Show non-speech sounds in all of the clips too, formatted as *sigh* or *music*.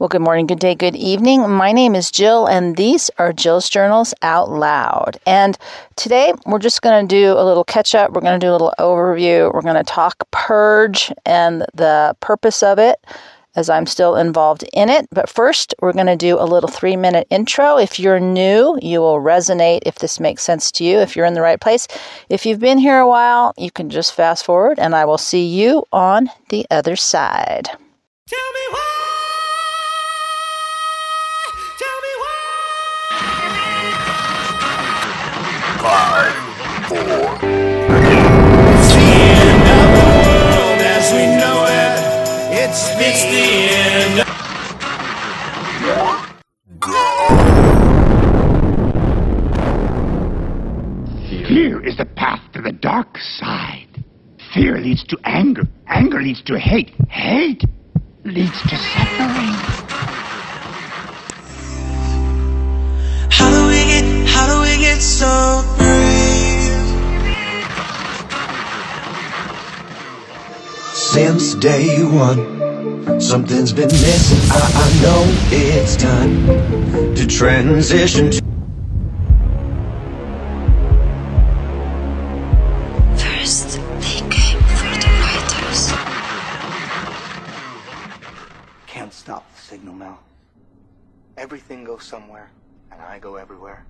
Well, good morning, good day, good evening. My name is Jill, and these are Jill's Journals Out Loud. And today we're just going to do a little catch up. We're going to do a little overview. We're going to talk purge and the purpose of it as I'm still involved in it. But first, we're going to do a little three minute intro. If you're new, you will resonate if this makes sense to you, if you're in the right place. If you've been here a while, you can just fast forward, and I will see you on the other side. Tell me why. It's the, end. Fear is the path to the dark side. Fear leads to anger. Anger leads to hate. Hate leads to suffering. How do we get, how do we get so brave. Since day one, something's been missing. I, I know it's time to transition to. First, they came for the fighters. Can't stop the signal, Mal. Everything goes somewhere, and I go everywhere.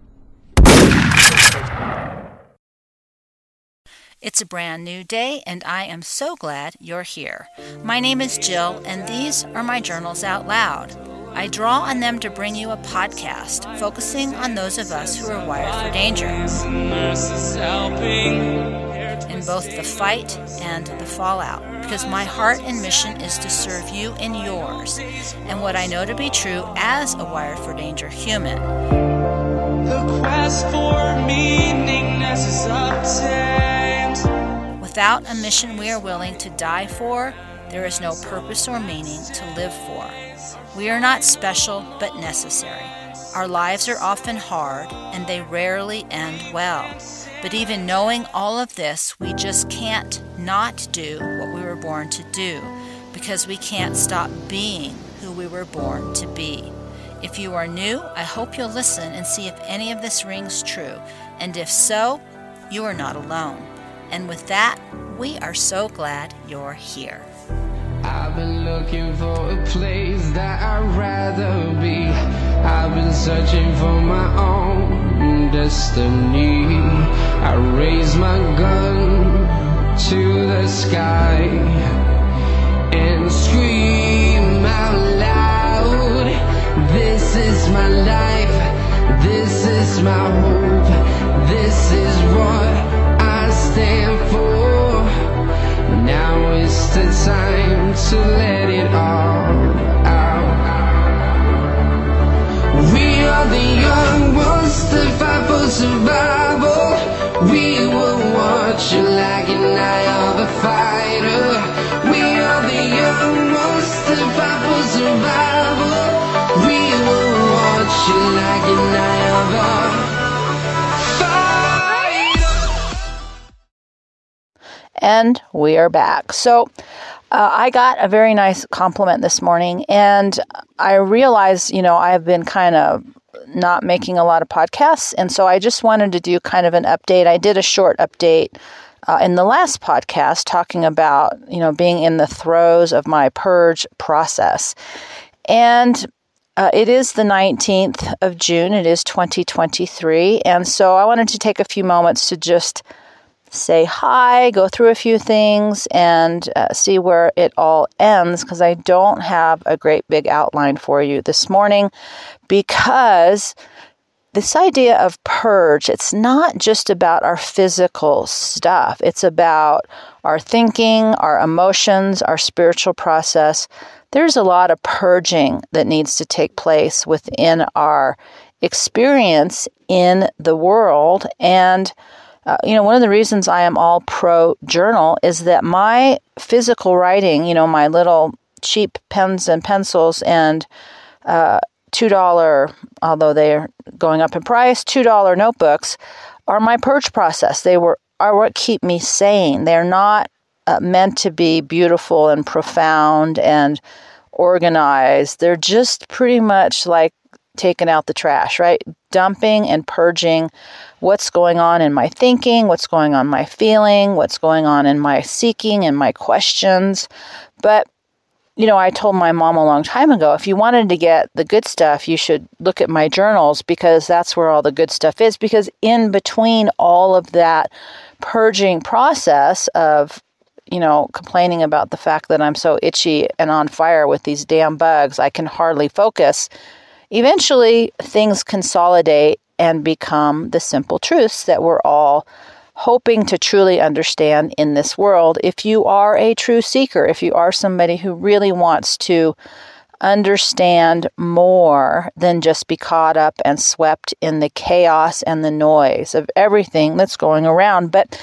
It's a brand new day, and I am so glad you're here. My name is Jill, and these are my journals out loud. I draw on them to bring you a podcast focusing on those of us who are wired for danger. In both the fight and the fallout, because my heart and mission is to serve you and yours, and what I know to be true as a wired for danger human. The quest for meaningness is. Without a mission we are willing to die for, there is no purpose or meaning to live for. We are not special, but necessary. Our lives are often hard, and they rarely end well. But even knowing all of this, we just can't not do what we were born to do because we can't stop being who we were born to be. If you are new, I hope you'll listen and see if any of this rings true. And if so, you are not alone. And with that, we are so glad you're here. I've been looking for a place that I'd rather be. I've been searching for my own destiny. I raise my gun to the sky and scream out loud. This is my life. This is my hope. This is what stand for. Now is the time to let it all out. We are the young ones that fight for survival. We will watch you like an eye of a fighter. We are the young ones that fight for survival. We will watch you like an eye of a And we are back. So, uh, I got a very nice compliment this morning, and I realized, you know, I've been kind of not making a lot of podcasts, and so I just wanted to do kind of an update. I did a short update uh, in the last podcast talking about, you know, being in the throes of my purge process. And uh, it is the 19th of June, it is 2023, and so I wanted to take a few moments to just say hi, go through a few things, and uh, see where it all ends because I don't have a great big outline for you this morning because this idea of purge, it's not just about our physical stuff, it's about our thinking, our emotions, our spiritual process. There's a lot of purging that needs to take place within our experience in the world. And uh, you know, one of the reasons I am all pro journal is that my physical writing, you know, my little cheap pens and pencils and uh, $2, although they're going up in price, $2 notebooks are my purge process. They were are what keep me sane. They're not uh, meant to be beautiful and profound and organized. They're just pretty much like taking out the trash, right? Dumping and purging what's going on in my thinking, what's going on my feeling, what's going on in my seeking and my questions. But you know, I told my mom a long time ago if you wanted to get the good stuff, you should look at my journals because that's where all the good stuff is. Because in between all of that purging process of, you know, complaining about the fact that I'm so itchy and on fire with these damn bugs, I can hardly focus. Eventually, things consolidate and become the simple truths that we're all hoping to truly understand in this world. If you are a true seeker, if you are somebody who really wants to understand more than just be caught up and swept in the chaos and the noise of everything that's going around. But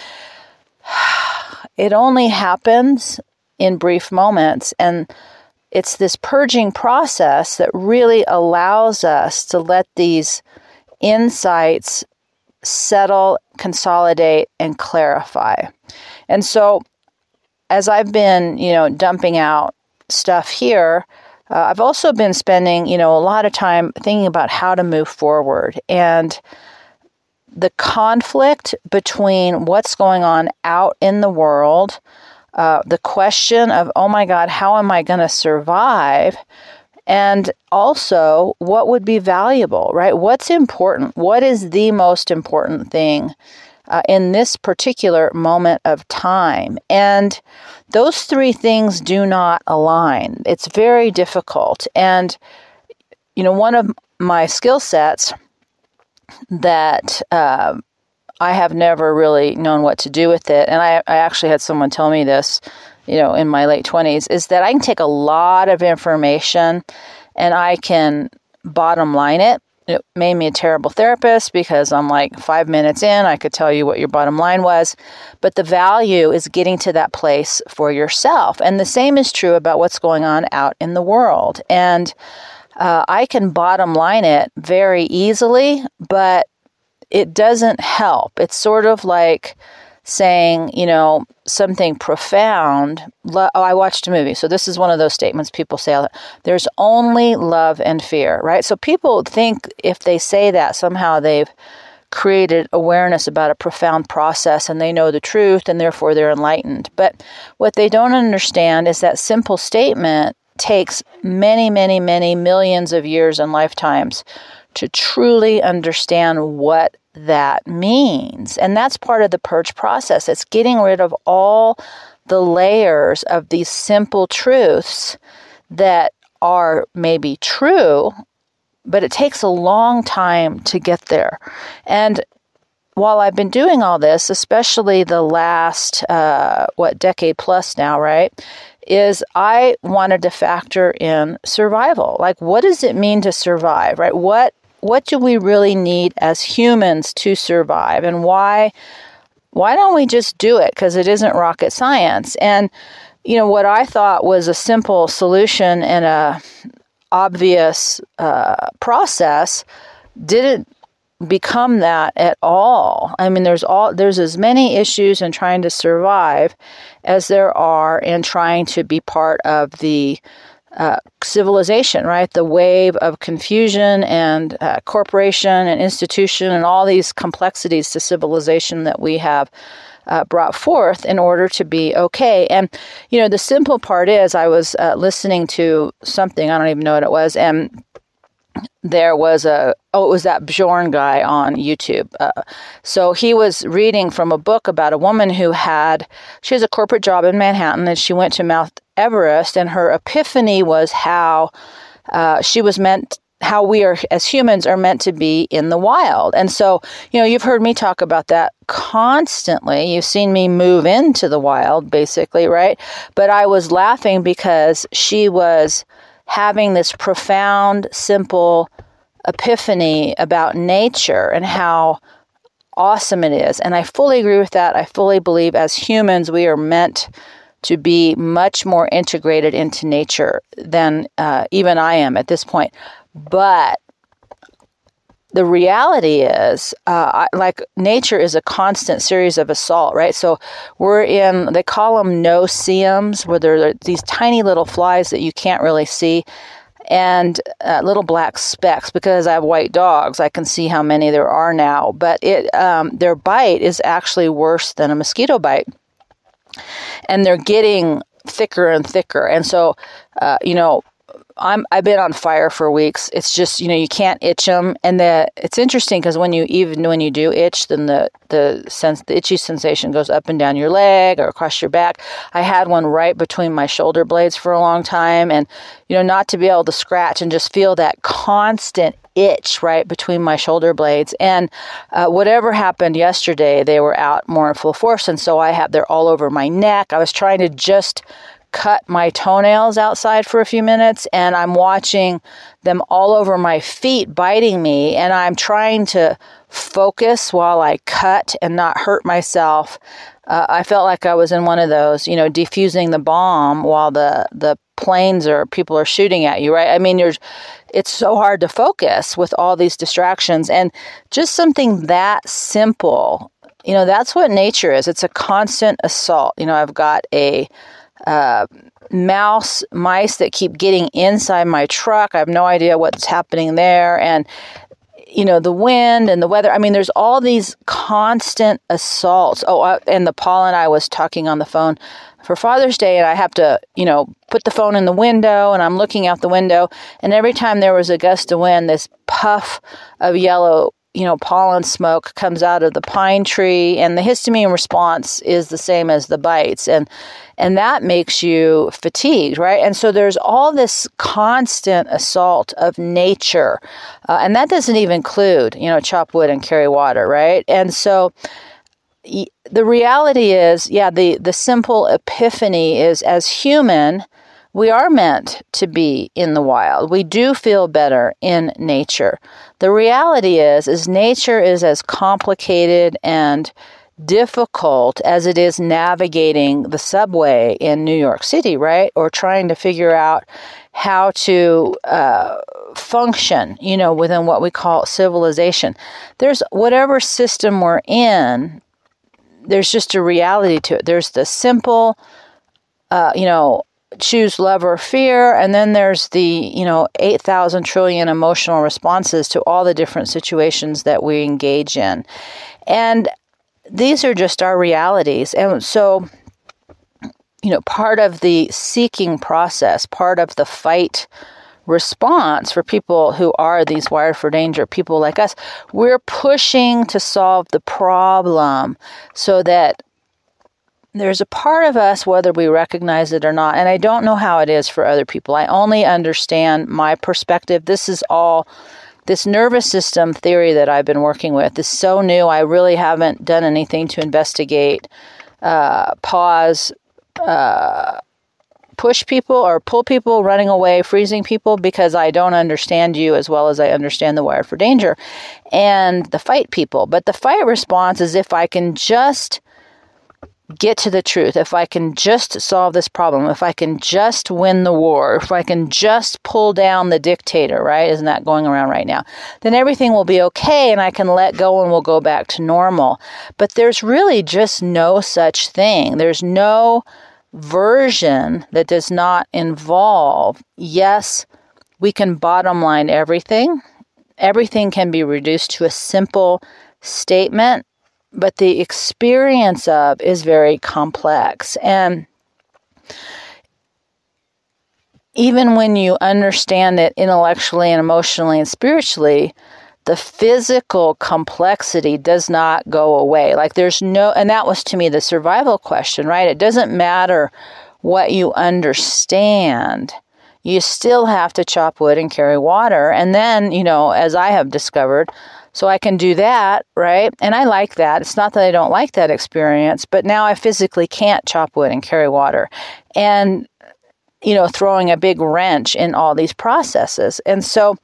*sighs* it only happens in brief moments. And it's this purging process that really allows us to let these insights settle, consolidate, and clarify. And so, as I've been, you know, dumping out stuff here, uh, I've also been spending, you know, a lot of time thinking about how to move forward and the conflict between what's going on out in the world, uh, the question of, oh my God, how am I going to survive? And also, what would be valuable, right? What's important? What is the most important thing uh, in this particular moment of time? And those three things do not align. It's very difficult. And, you know, one of my skill sets that uh, I have never really known what to do with it, and I, I actually had someone tell me this you know, in my late 20s, is that I can take a lot of information and I can bottom line it. It made me a terrible therapist because I'm like five minutes in, I could tell you what your bottom line was. But the value is getting to that place for yourself. And the same is true about what's going on out in the world. And uh, I can bottom line it very easily, but it doesn't help. It's sort of like, saying, you know, something profound. Lo- oh, I watched a movie. So this is one of those statements people say there's only love and fear, right? So people think if they say that, somehow they've created awareness about a profound process and they know the truth and therefore they're enlightened. But what they don't understand is that simple statement takes many, many, many millions of years and lifetimes to truly understand what that means. And that's part of the purge process. It's getting rid of all the layers of these simple truths that are maybe true, but it takes a long time to get there. And while I've been doing all this, especially the last, uh, what, decade plus now, right? Is I wanted to factor in survival. Like, what does it mean to survive, right? What what do we really need as humans to survive? And why why don't we just do it? Because it isn't rocket science. And you know what i thought was a simple solution and a obvious uh, process didn't become that at all. I mean there's all there's as many issues in trying to survive as there are in trying to be part of the uh, civilization, right? The wave of confusion and uh, corporation and institution and all these complexities to civilization that we have uh, brought forth in order to be okay. And, you know, the simple part is I was uh, listening to something, I don't even know what it was, and there was a oh it was that Bjorn guy on YouTube. Uh, so he was reading from a book about a woman who had she has a corporate job in Manhattan and she went to Mount Everest and her epiphany was how uh, she was meant how we are as humans are meant to be in the wild. And so, you know, you've heard me talk about that constantly. You've seen me move into the wild basically, right? But I was laughing because she was having this profound, simple epiphany about nature and how awesome it is. And I fully agree with that. I fully believe as humans, we are meant to be much more integrated into nature than uh, even I am at this point. But the reality is, uh, like nature is a constant series of assault, right? So we're in, they call them no-see-ums, where there are these tiny little flies that you can't really see and uh, little black specks because I have white dogs. I can see how many there are now, but it um, their bite is actually worse than a mosquito bite, and they're getting thicker and thicker. And so, uh, you know, I'm I've been on fire for weeks. It's just you know you can't itch them, and the it's interesting because when you even when you do itch, then the the sense the itchy sensation goes up and down your leg or across your back. I had one right between my shoulder blades for a long time, and you know not to be able to scratch and just feel that constant itch right between my shoulder blades. And uh, whatever happened yesterday, they were out more in full force, and so I have they're all over my neck. I was trying to just cut my toenails outside for a few minutes and I'm watching them all over my feet biting me and I'm trying to focus while I cut and not hurt myself. Uh, I felt like I was in one of those, you know, defusing the bomb while the the planes or people are shooting at you, right? I mean, you're it's so hard to focus with all these distractions and just something that simple. You know, that's what nature is. It's a constant assault. You know, I've got a uh, mouse mice that keep getting inside my truck. I have no idea what's happening there, and you know the wind and the weather. I mean, there's all these constant assaults. Oh, uh, and the pollen. I was talking on the phone for Father's Day, and I have to, you know, put the phone in the window, and I'm looking out the window, and every time there was a gust of wind, this puff of yellow you know, pollen smoke comes out of the pine tree, and the histamine response is the same as the bites, and and that makes you fatigued, right? And so there's all this constant assault of nature, uh, and that doesn't even include, you know, chop wood and carry water, right? And so the reality is, yeah, the the simple epiphany is as human we are meant to be in the wild. We do feel better in nature. The reality is is nature is as complicated and difficult as it is navigating the subway in New York City, right? Or trying to figure out how to uh, function, you know, within what we call civilization. There's whatever system we're in, there's just a reality to it. There's the simple, uh, you know, choose love or fear. And then there's the you know 8000 trillion emotional responses to all the different situations that we engage in. And these are just our realities. And so you know part of the seeking process part of the fight response for people who are these wired for danger people like us we're pushing to solve the problem so that there's a part of us, whether we recognize it or not, and I don't know how it is for other people. I only understand my perspective. This is all this nervous system theory that I've been working with is so new. I really haven't done anything to investigate, uh, pause, uh, push people or pull people running away, freezing people because I don't understand you as well as I understand the wire for danger and the fight people. But the fight response is if I can just get to the truth, if I can just solve this problem, if I can just win the war, if I can just pull down the dictator, right? Isn't that going around right now? Then everything will be okay and I can let go and we'll go back to normal. But there's really just no such thing. There's no version that does not involve, yes, we can bottom line everything. Everything can be reduced to a simple statement but the experience of is very complex. And even when you understand it intellectually and emotionally and spiritually, the physical complexity does not go away. Like there's no, and that was to me the survival question, right? It doesn't matter what you understand. You still have to chop wood and carry water. And then, you know, as I have discovered, so I can do that, right? And I like that. It's not that I don't like that experience, but now I physically can't chop wood and carry water. And, you know, throwing a big wrench in all these processes. And so,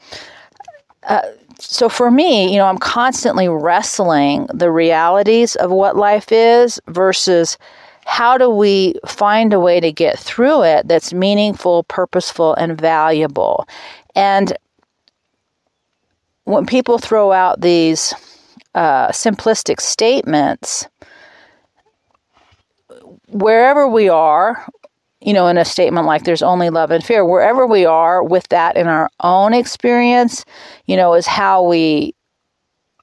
uh, so for me, you know, I'm constantly wrestling the realities of what life is versus how do we find a way to get through it that's meaningful, purposeful, and valuable. And when people throw out these uh, simplistic statements, wherever we are, you know, in a statement like there's only love and fear, wherever we are with that in our own experience, you know, is how we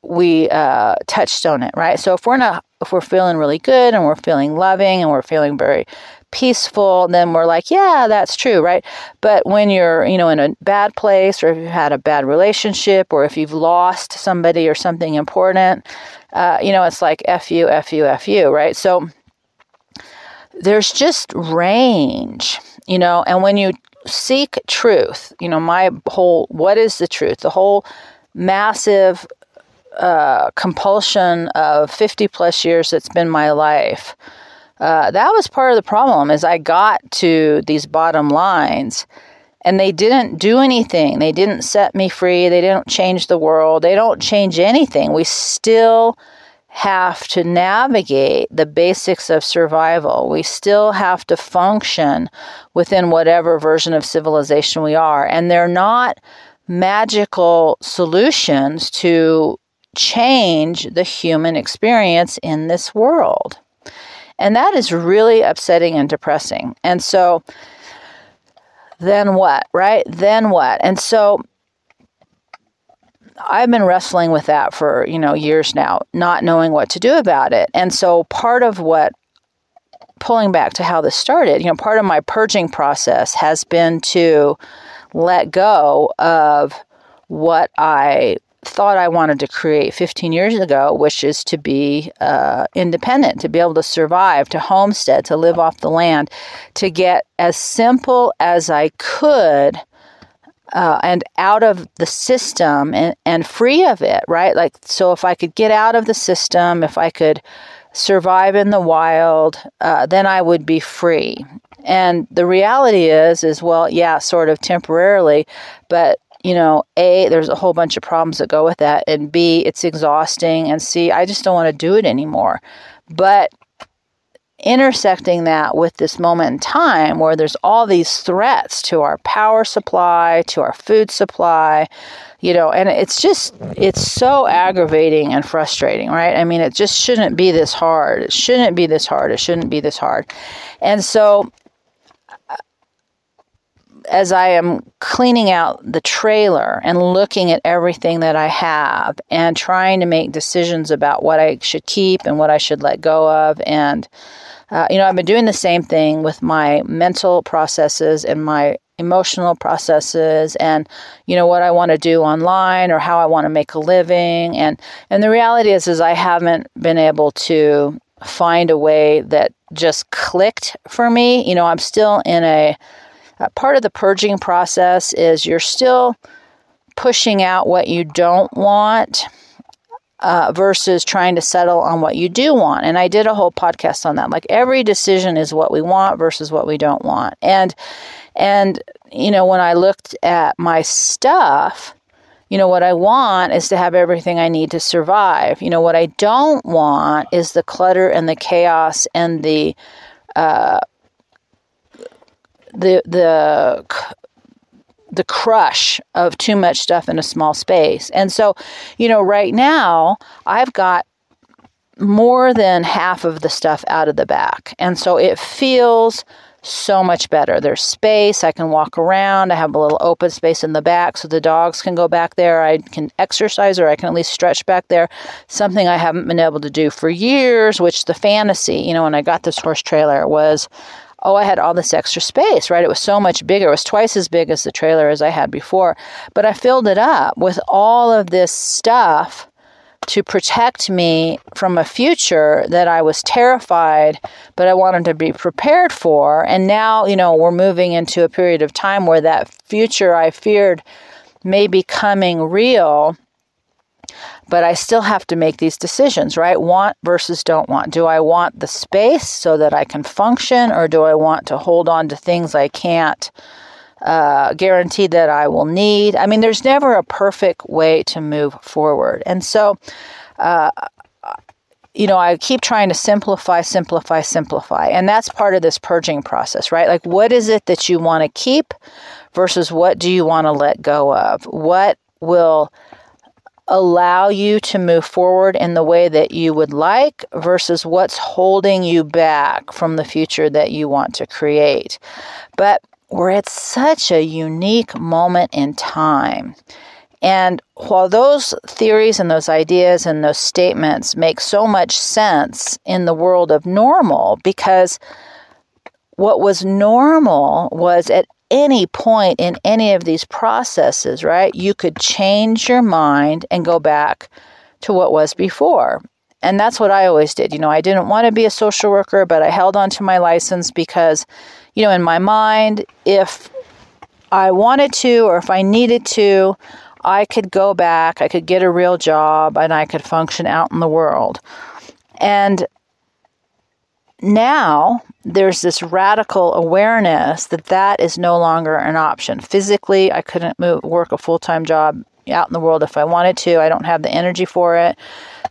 we uh, touchstone it, right? So if we're not, if we're feeling really good and we're feeling loving and we're feeling very peaceful, then we're like, yeah, that's true, right? But when you're, you know, in a bad place or if you've had a bad relationship or if you've lost somebody or something important, uh, you know, it's like F you, F you, F you, right? So there's just range, you know, and when you seek truth, you know, my whole, what is the truth? The whole massive uh, compulsion of 50 plus years that's been my life. Uh, that was part of the problem is I got to these bottom lines and they didn't do anything. They didn't set me free. They didn't change the world. They don't change anything. We still have to navigate the basics of survival. We still have to function within whatever version of civilization we are. And they're not magical solutions to change the human experience in this world. And that is really upsetting and depressing. And so, then what, right? Then what? And so, I've been wrestling with that for, you know, years now, not knowing what to do about it. And so part of what pulling back to how this started, you know, part of my purging process has been to let go of what I thought I wanted to create 15 years ago, which is to be uh, independent, to be able to survive, to homestead, to live off the land, to get as simple as I could uh, and out of the system and, and free of it, right? Like, so if I could get out of the system, if I could survive in the wild, uh, then I would be free. And the reality is, is well, yeah, sort of temporarily, but you know, A, there's a whole bunch of problems that go with that, and B, it's exhausting, and C, I just don't want to do it anymore. But intersecting that with this moment in time where there's all these threats to our power supply, to our food supply, you know, and it's just, it's so aggravating and frustrating, right? I mean, it just shouldn't be this hard. It shouldn't be this hard. It shouldn't be this hard. And so, as I am cleaning out the trailer and looking at everything that I have and trying to make decisions about what I should keep and what I should let go of, and uh, you know, I've been doing the same thing with my mental processes and my emotional processes and you know what I want to do online or how I want to make a living. And and the reality is is I haven't been able to find a way that just clicked for me. You know I'm still in a uh, part of the purging process is you're still pushing out what you don't want uh, versus trying to settle on what you do want. And I did a whole podcast on that. Like every decision is what we want versus what we don't want. And and you know when I looked at my stuff, you know what I want is to have everything I need to survive. You know what I don't want is the clutter and the chaos and the uh, the the the crush of too much stuff in a small space. And so, you know, right now I've got more than half of the stuff out of the back. And so it feels so much better. There's space. I can walk around. I have a little open space in the back so the dogs can go back there. I can exercise or I can at least stretch back there. Something I haven't been able to do for years, which the fantasy, you know, when I got this horse trailer was oh, I had all this extra space, right? It was so much bigger. It was twice as big as the trailer as I had before. But I filled it up with all of this stuff to protect me from a future that I was terrified, but I wanted to be prepared for. And now, you know, we're moving into a period of time where that future I feared may be coming real but I still have to make these decisions, right? Want versus don't want. Do I want the space so that I can function, or do I want to hold on to things I can't uh, guarantee that I will need? I mean, there's never a perfect way to move forward. And so, uh, you know, I keep trying to simplify, simplify, simplify. And that's part of this purging process, right? Like, what is it that you want to keep versus what do you want to let go of? What will allow you to move forward in the way that you would like versus what's holding you back from the future that you want to create. But we're at such a unique moment in time. And while those theories and those ideas and those statements make so much sense in the world of normal, because what was normal was at any point in any of these processes, right, you could change your mind and go back to what was before. And that's what I always did. You know, I didn't want to be a social worker, but I held on to my license because, you know, in my mind, if I wanted to or if I needed to, I could go back, I could get a real job, and I could function out in the world. And now there's this radical awareness that that is no longer an option. Physically, I couldn't move, work a full time job out in the world if I wanted to. I don't have the energy for it.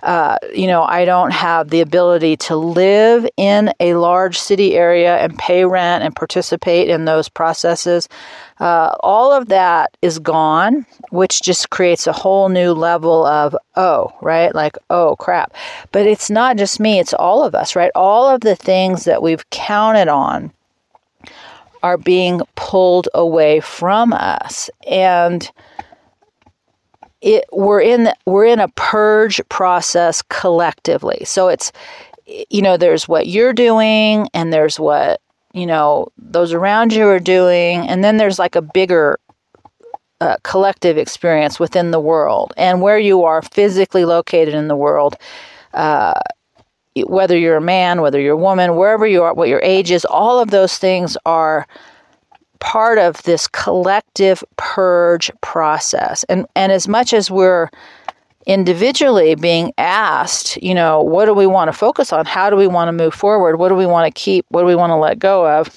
Uh, you know, I don't have the ability to live in a large city area and pay rent and participate in those processes. Uh, all of that is gone, which just creates a whole new level of, oh, right? Like, oh, crap. But it's not just me, it's all of us, right? All of the things that we've counted on are being pulled away from us. And it we're in we're in a purge process collectively. So it's you know there's what you're doing and there's what you know those around you are doing and then there's like a bigger uh, collective experience within the world and where you are physically located in the world uh, whether you're a man whether you're a woman wherever you are what your age is all of those things are part of this collective purge process. And, and as much as we're individually being asked, you know, what do we want to focus on? How do we want to move forward? What do we want to keep? What do we want to let go of?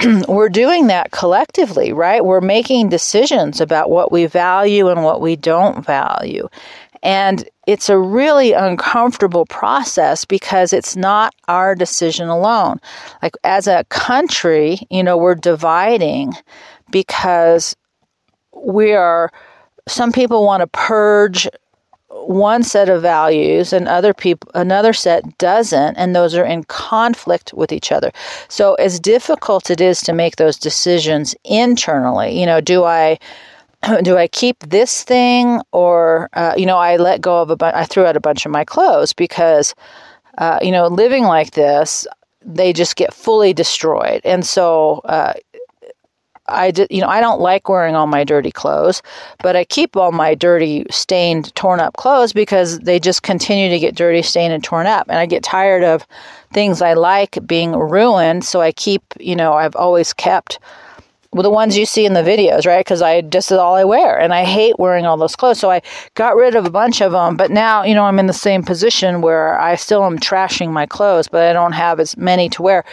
*clears throat* we're doing that collectively, right? We're making decisions about what we value and what we don't value. And it's a really uncomfortable process because it's not our decision alone. Like, as a country, you know, we're dividing because we are, some people want to purge one set of values and other people another set doesn't and those are in conflict with each other so as difficult it is to make those decisions internally you know do i *clears throat* do I keep this thing or uh, you know I let go of a bunch I threw out a bunch of my clothes because uh, you know living like this they just get fully destroyed. And so uh, I did, you know I don't like wearing all my dirty clothes but I keep all my dirty stained torn up clothes because they just continue to get dirty stained and torn up. And I get tired of things I like being ruined so I keep you know I've always kept well, the ones you see in the videos, right? Because I just is all I wear, and I hate wearing all those clothes. So I got rid of a bunch of them. But now, you know, I'm in the same position where I still am trashing my clothes, but I don't have as many to wear.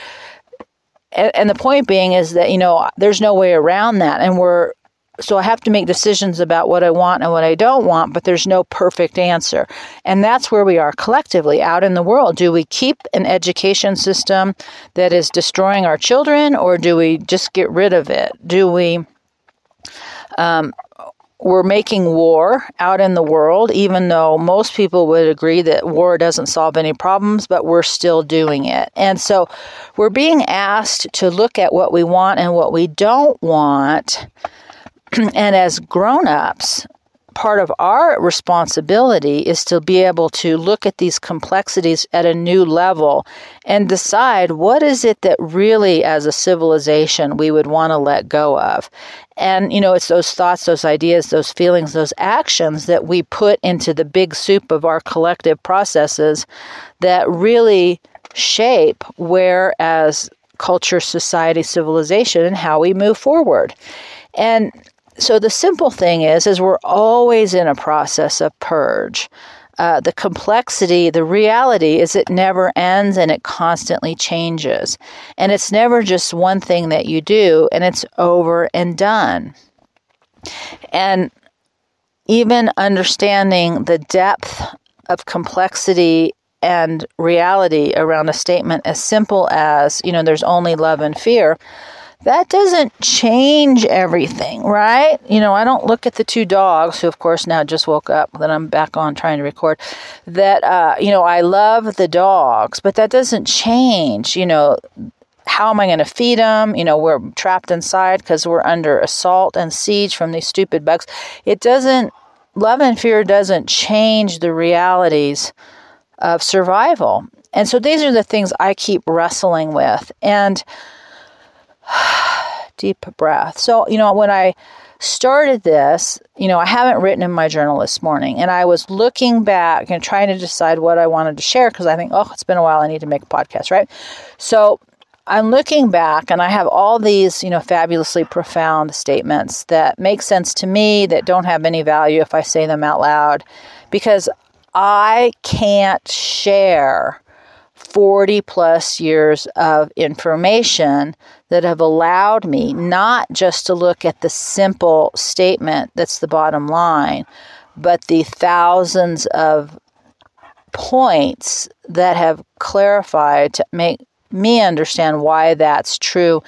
And, and the point being is that you know, there's no way around that, and we're so I have to make decisions about what I want and what I don't want, but there's no perfect answer. And that's where we are collectively out in the world. Do we keep an education system that is destroying our children, or do we just get rid of it? Do we. Um, we're making war out in the world, even though most people would agree that war doesn't solve any problems, but we're still doing it. And so we're being asked to look at what we want and what we don't want *clears throat* and as grown ups, part of our responsibility is to be able to look at these complexities at a new level and decide what is it that really as a civilization we would want to let go of. And you know it's those thoughts those ideas those feelings those actions that we put into the big soup of our collective processes that really shape where as culture society civilization and how we move forward. And so the simple thing is is we're always in a process of purge. Uh, the complexity the reality is it never ends and it constantly changes. And it's never just one thing that you do and it's over and done. And even understanding the depth of complexity and reality around a statement as simple as you know there's only love and fear that doesn't change everything, right? You know, I don't look at the two dogs, who of course now just woke up, that I'm back on trying to record, that, uh, you know, I love the dogs, but that doesn't change, you know, how am I going to feed them? You know, we're trapped inside because we're under assault and siege from these stupid bugs. It doesn't, love and fear doesn't change the realities of survival. And so these are the things I keep wrestling with. And *sighs* deep breath. So, you know, when I started this, you know, I haven't written in my journal this morning, and I was looking back and trying to decide what I wanted to share because I think, oh, it's been a while, I need to make a podcast, right? So I'm looking back and I have all these, you know, fabulously profound statements that make sense to me that don't have any value if I say them out loud because I can't share 40 plus years of information that have allowed me not just to look at the simple statement that's the bottom line, but the thousands of points that have clarified to make me understand why that's true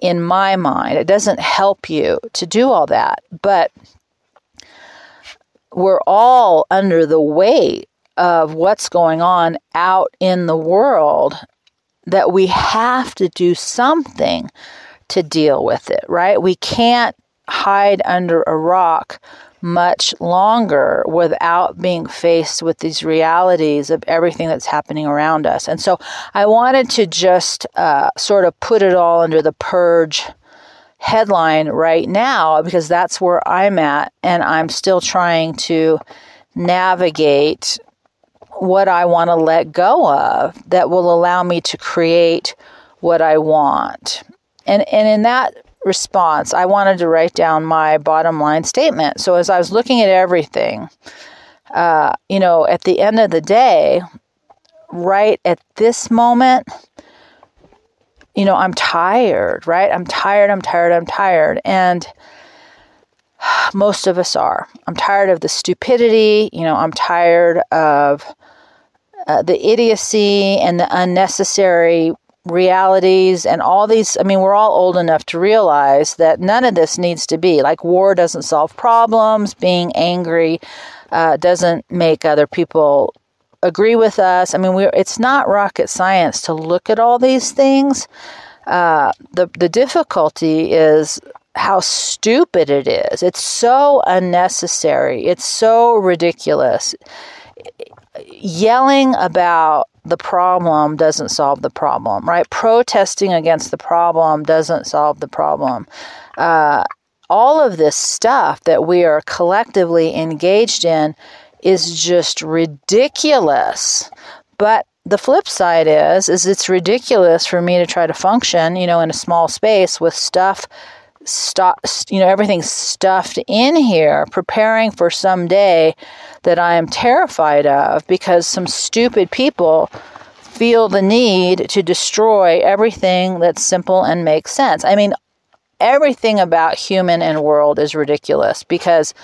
in my mind. It doesn't help you to do all that, but we're all under the weight of what's going on out in the world that we have to do something to deal with it, right? We can't hide under a rock much longer without being faced with these realities of everything that's happening around us. And so I wanted to just uh, sort of put it all under the purge headline right now because that's where I'm at, and I'm still trying to navigate what I want to let go of that will allow me to create what I want. And and in that response, I wanted to write down my bottom line statement. So as I was looking at everything, uh, you know, at the end of the day, right at this moment, you know, I'm tired, right? I'm tired, I'm tired, I'm tired. And *sighs* most of us are. I'm tired of the stupidity, you know, I'm tired of uh, the idiocy and the unnecessary realities and all these i mean we're all old enough to realize that none of this needs to be. Like war doesn't solve problems. Being angry uh, doesn't make other people agree with us. I mean we it's not rocket science to look at all these things. Uh, the the difficulty is how stupid it is. It's so unnecessary. It's so ridiculous yelling about the problem doesn't solve the problem, right? Protesting against the problem doesn't solve the problem. Uh, all of this stuff that we are collectively engaged in is just ridiculous. But the flip side is is it's ridiculous for me to try to function, you know, in a small space with stuff stuff you know everything's stuffed in here preparing for some day that I am terrified of because some stupid people feel the need to destroy everything that's simple and makes sense. I mean, everything about human and world is ridiculous because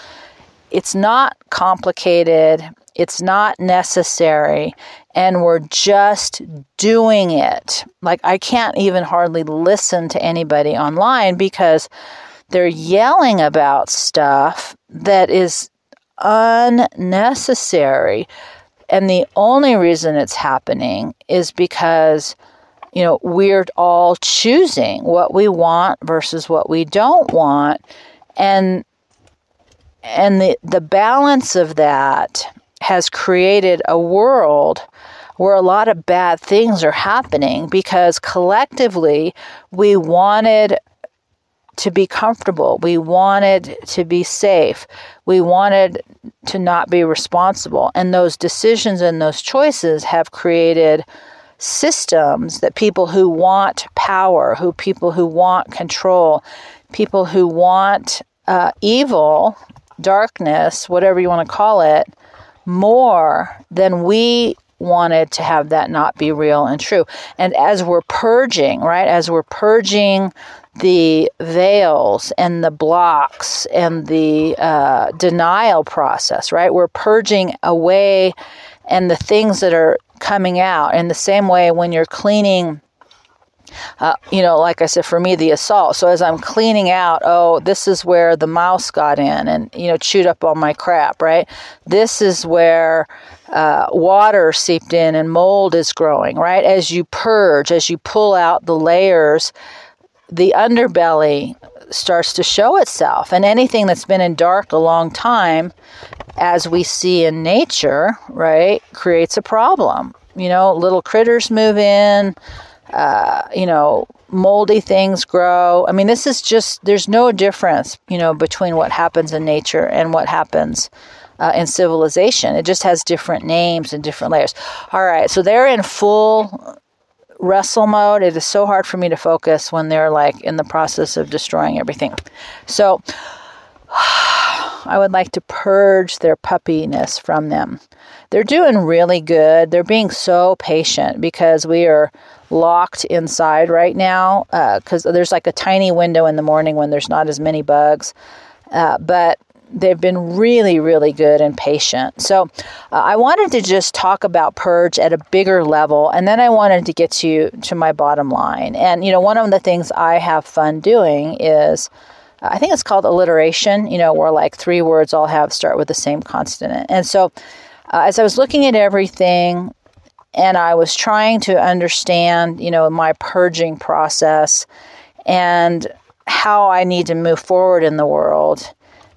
it's not complicated, it's not necessary, and we're just doing it. Like, I can't even hardly listen to anybody online because they're yelling about stuff that is unnecessary. And the only reason it's happening is because, you know, we're all choosing what we want versus what we don't want. And and the, the balance of that has created a world where a lot of bad things are happening because collectively we wanted to be comfortable. We wanted to be safe. We wanted to not be responsible. And those decisions and those choices have created systems that people who want power, who people who want control, people who want uh, evil, darkness, whatever you want to call it, more than we wanted to have that not be real and true. And as we're purging, right, as we're purging the veils and the blocks and the uh, denial process, right? We're purging away and the things that are coming out in the same way when you're cleaning uh, you know, like I said, for me, the assault. So as I'm cleaning out, oh, this is where the mouse got in and, you know, chewed up all my crap, right? This is where uh, water seeped in and mold is growing, right? As you purge, as you pull out the layers, the underbelly starts to show itself. And anything that's been in dark a long time, as we see in nature, right, creates a problem. You know, little critters move in, uh, you know, moldy things grow. I mean, this is just, there's no difference, you know, between what happens in nature and what happens uh, in civilization. It just has different names and different layers. All right, so they're in full wrestle mode. It is so hard for me to focus when they're like in the process of destroying everything. So I would like to purge their puppiness from them. They're doing really good. They're being so patient because we are locked inside right now because uh, there's like a tiny window in the morning when there's not as many bugs. Uh, but they've been really, really good and patient. So uh, I wanted to just talk about purge at a bigger level, and then I wanted to get you to my bottom line. And you know, one of the things I have fun doing is. I think it's called alliteration, you know, where like three words all have start with the same consonant. And so, uh, as I was looking at everything and I was trying to understand, you know, my purging process and how I need to move forward in the world,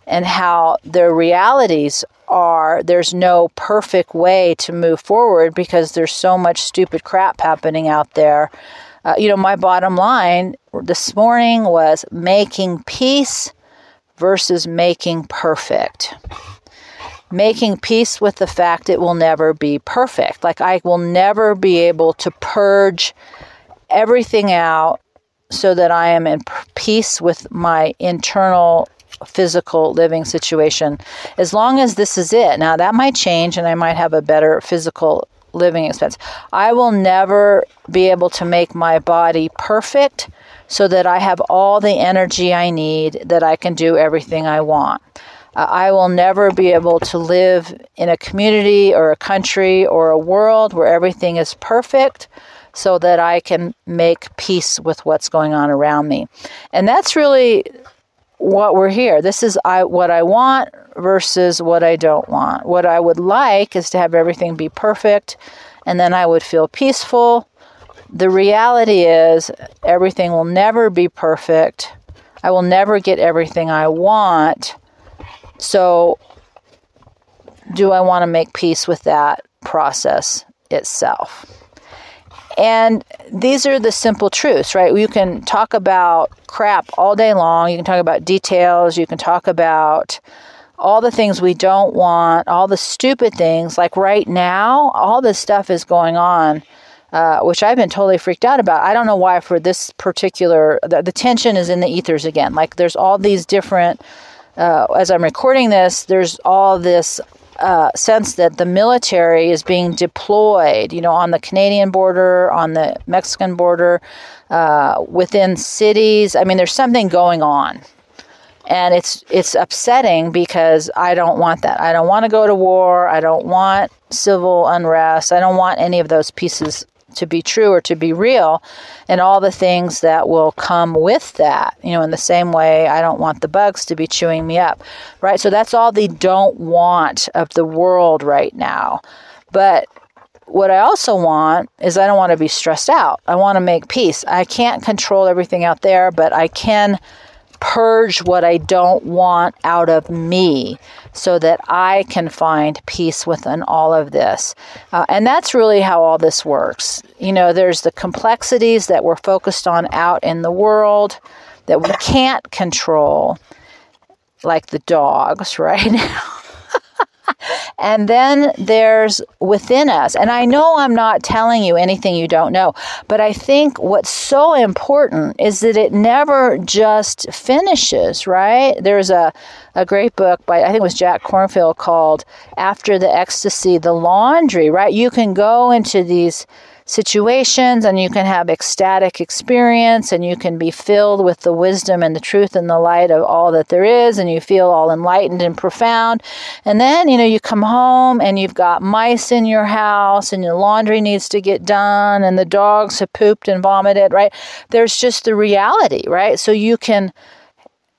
and how the realities are there's no perfect way to move forward because there's so much stupid crap happening out there. Uh, you know, my bottom line this morning was making peace versus making perfect. Making peace with the fact it will never be perfect. Like, I will never be able to purge everything out so that I am in peace with my internal physical living situation as long as this is it. Now, that might change and I might have a better physical living expense. I will never be able to make my body perfect so that I have all the energy I need that I can do everything I want. Uh, I will never be able to live in a community or a country or a world where everything is perfect so that I can make peace with what's going on around me. And that's really what we're here. This is I what I want versus what I don't want. What I would like is to have everything be perfect and then I would feel peaceful. The reality is everything will never be perfect. I will never get everything I want. So do I want to make peace with that process itself? And these are the simple truths, right? You can talk about crap all day long. You can talk about details. You can talk about all the things we don't want, all the stupid things. Like right now, all this stuff is going on, uh, which I've been totally freaked out about. I don't know why for this particular, the, the tension is in the ethers again. Like there's all these different, uh, as I'm recording this, there's all this uh, sense that the military is being deployed, you know, on the Canadian border, on the Mexican border, uh, within cities. I mean, there's something going on, and it's it's upsetting because I don't want that. I don't want to go to war. I don't want civil unrest. I don't want any of those pieces to be true or to be real and all the things that will come with that. You know, in the same way, I don't want the bugs to be chewing me up, right? So that's all the don't want of the world right now. But what I also want is I don't want to be stressed out. I want to make peace. I can't control everything out there, but I can purge what I don't want out of me so that I can find peace within all of this. Uh, and that's really how all this works. You know, there's the complexities that we're focused on out in the world that we can't control, like the dogs *laughs* right now. And then there's within us. And I know I'm not telling you anything you don't know, but I think what's so important is that it never just finishes, right? There's a, a great book by, I think it was Jack Kornfield called After the Ecstasy, The Laundry, right? You can go into these situations and you can have ecstatic experience and you can be filled with the wisdom and the truth and the light of all that there is and you feel all enlightened and profound. And then you know you come home and you've got mice in your house and your laundry needs to get done and the dogs have pooped and vomited right? There's just the reality right? So you can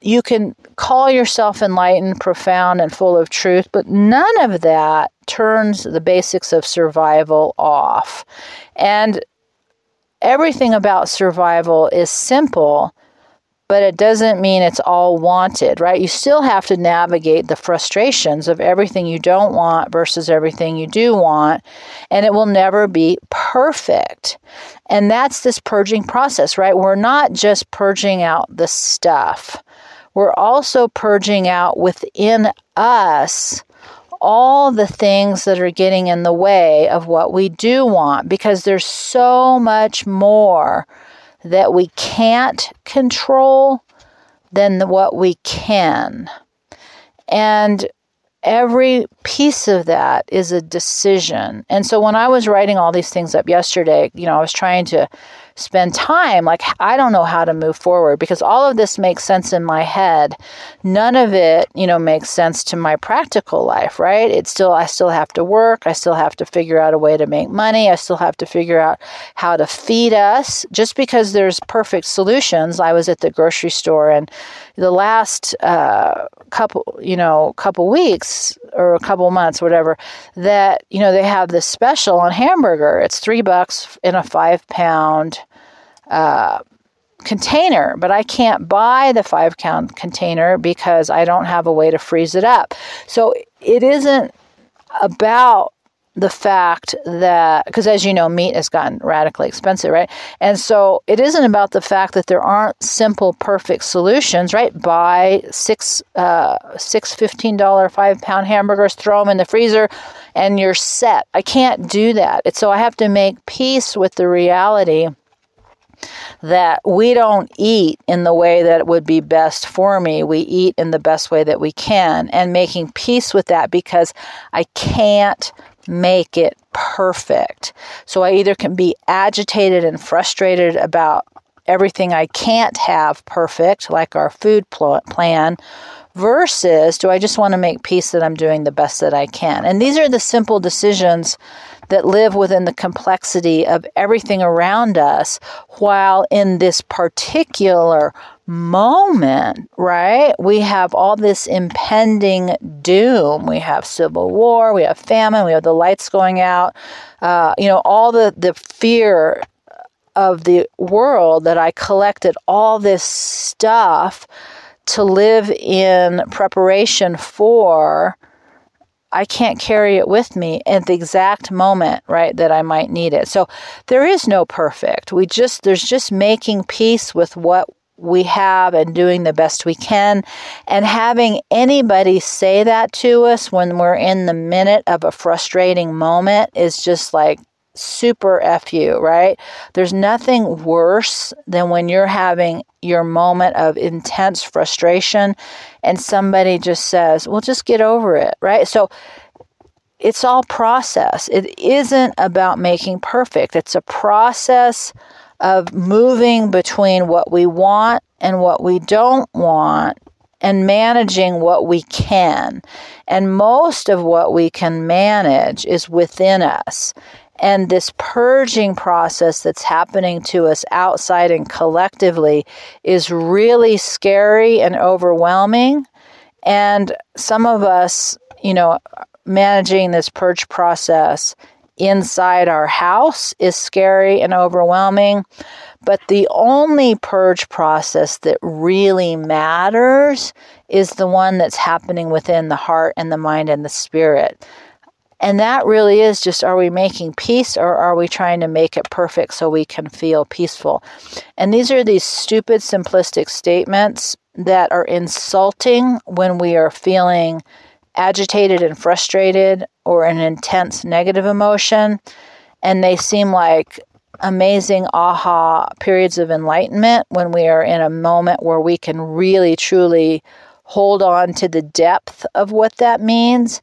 you can call yourself enlightened, profound, and full of truth, but none of that turns the basics of survival off. And everything about survival is simple, but it doesn't mean it's all wanted, right? You still have to navigate the frustrations of everything you don't want versus everything you do want, and it will never be perfect. And that's this purging process, right? We're not just purging out the stuff, we're also purging out within us all the things that are getting in the way of what we do want because there's so much more that we can't control than what we can. And every piece of that is a decision. And so when I was writing all these things up yesterday, you know, I was trying to spend time like I don't know how to move forward because all of this makes sense in my head. None of it, you know, makes sense to my practical life, right? It's still I still have to work, I still have to figure out a way to make money, I still have to figure out how to feed us. Just because there's perfect solutions, I was at the grocery store and the last uh, couple, you know, couple weeks or a couple months, whatever, that you know they have this special on hamburger. It's three bucks in a five pound uh, container, but I can't buy the five count container because I don't have a way to freeze it up. So it isn't about the fact that because as you know meat has gotten radically expensive right? And so it isn't about the fact that there aren't simple perfect solutions right? Buy six uh six fifteen dollar five pound hamburgers throw them in the freezer and you're set. I can't do that. So i have to make peace with the reality that we don't eat in the way that would be best for me. We eat in the best way that we can, and making peace with that because I can't make it perfect. So I either can be agitated and frustrated about everything I can't have perfect, like our food pl- plan, versus do I just want to make peace that I'm doing the best that I can? And these are the simple decisions that live within the complexity of everything around us, while in this particular moment, right, we have all this impending doom. We have civil war, we have famine, we have the lights going out, uh, you know, all the, the fear of the world that I collected all this stuff to live in preparation for I can't carry it with me at the exact moment, right, that I might need it. So there is no perfect. We just, there's just making peace with what we have and doing the best we can. And having anybody say that to us when we're in the minute of a frustrating moment is just like, super F you, right? There's nothing worse than when you're having your moment of intense frustration and somebody just says, well, just get over it, right? So it's all process. It isn't about making perfect, it's a process of moving between what we want and what we don't want and managing what we can. And most of what we can manage is within us. And this purging process that's happening to us outside and collectively is really scary and overwhelming. And some of us, you know, managing this purge process inside our house is scary and overwhelming. But the only purge process that really matters is the one that's happening within the heart and the mind and the spirit. And that really is just are we making peace or are we trying to make it perfect so we can feel peaceful? And these are these stupid, simplistic statements that are insulting when we are feeling agitated and frustrated or an intense negative emotion. And they seem like amazing aha periods of enlightenment when we are in a moment where we can really, truly hold on to the depth of what that means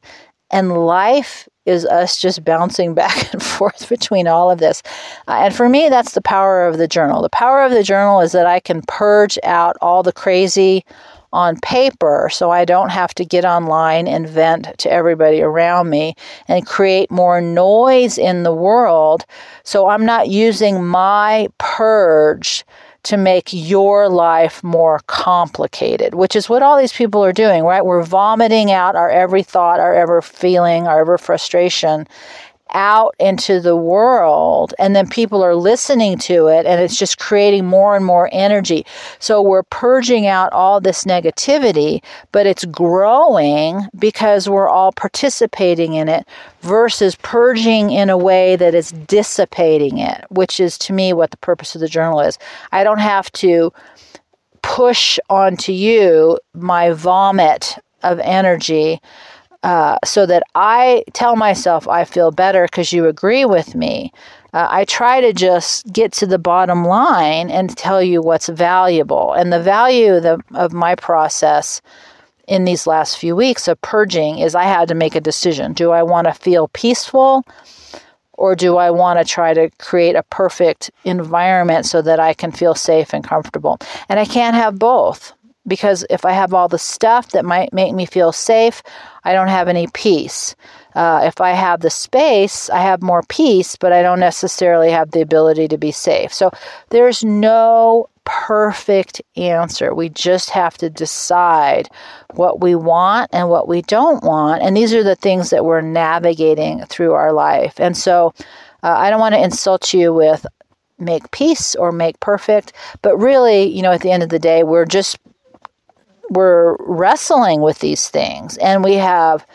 and life is us just bouncing *laughs* back and forth between all of this. Uh, and for me, that's the power of the journal. The power of the journal is that I can purge out all the crazy on paper so I don't have to get online and vent to everybody around me and create more noise in the world. So I'm not using my purge to make your life more complicated, which is what all these people are doing, right? We're vomiting out our every thought, our ever feeling, our ever frustration out into the world and then people are listening to it and it's just creating more and more energy. So we're purging out all this negativity, but it's growing because we're all participating in it versus purging in a way that is dissipating it, which is to me what the purpose of the journal is. I don't have to push onto you my vomit of energy uh, so that I tell myself I feel better because you agree with me. Uh, I try to just get to the bottom line and tell you what's valuable. And the value the, of my process in these last few weeks of purging is I had to make a decision. Do I want to feel peaceful? Or do I want to try to create a perfect environment so that I can feel safe and comfortable? And I can't have both because if I have all the stuff that might make me feel safe, I don't have any peace. Uh, if I have the space, I have more peace, but I don't necessarily have the ability to be safe. So there's no perfect answer. We just have to decide what we want and what we don't want. And these are the things that we're navigating through our life. And so uh, I don't want to insult you with make peace or make perfect, but really, you know, at the end of the day, we're just we're wrestling with these things and we have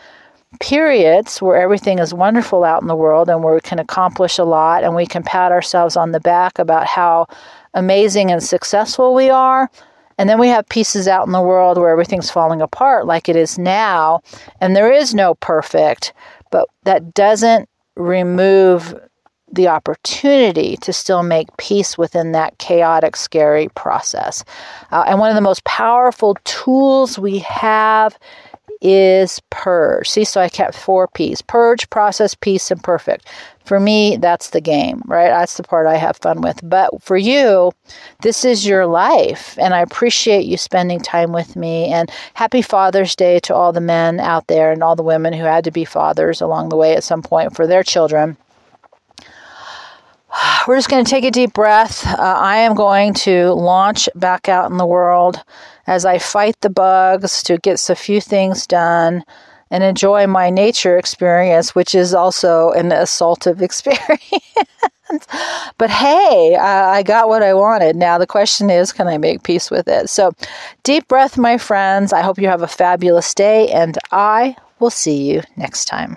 periods where everything is wonderful out in the world and where we can accomplish a lot and we can pat ourselves on the back about how amazing and successful we are. And then we have pieces out in the world where everything's falling apart like it is now. And there is no perfect, but that doesn't remove the opportunity to still make peace within that chaotic, scary process. Uh, and one of the most powerful tools we have is purge. See, so I kept four P's purge, process, peace, and perfect. For me, that's the game, right? That's the part I have fun with. But for you, this is your life. And I appreciate you spending time with me. And happy Father's Day to all the men out there and all the women who had to be fathers along the way at some point for their children. *sighs* We're just going to take a deep breath. Uh, I am going to launch back out in the world as I fight the bugs to get a few things done and enjoy my nature experience, which is also an assaultive *laughs* experience. but hey, I, I got what I wanted. Now the question is, can I make peace with it? So, deep breath, my friends. I hope you have a fabulous day, and I will see you next time.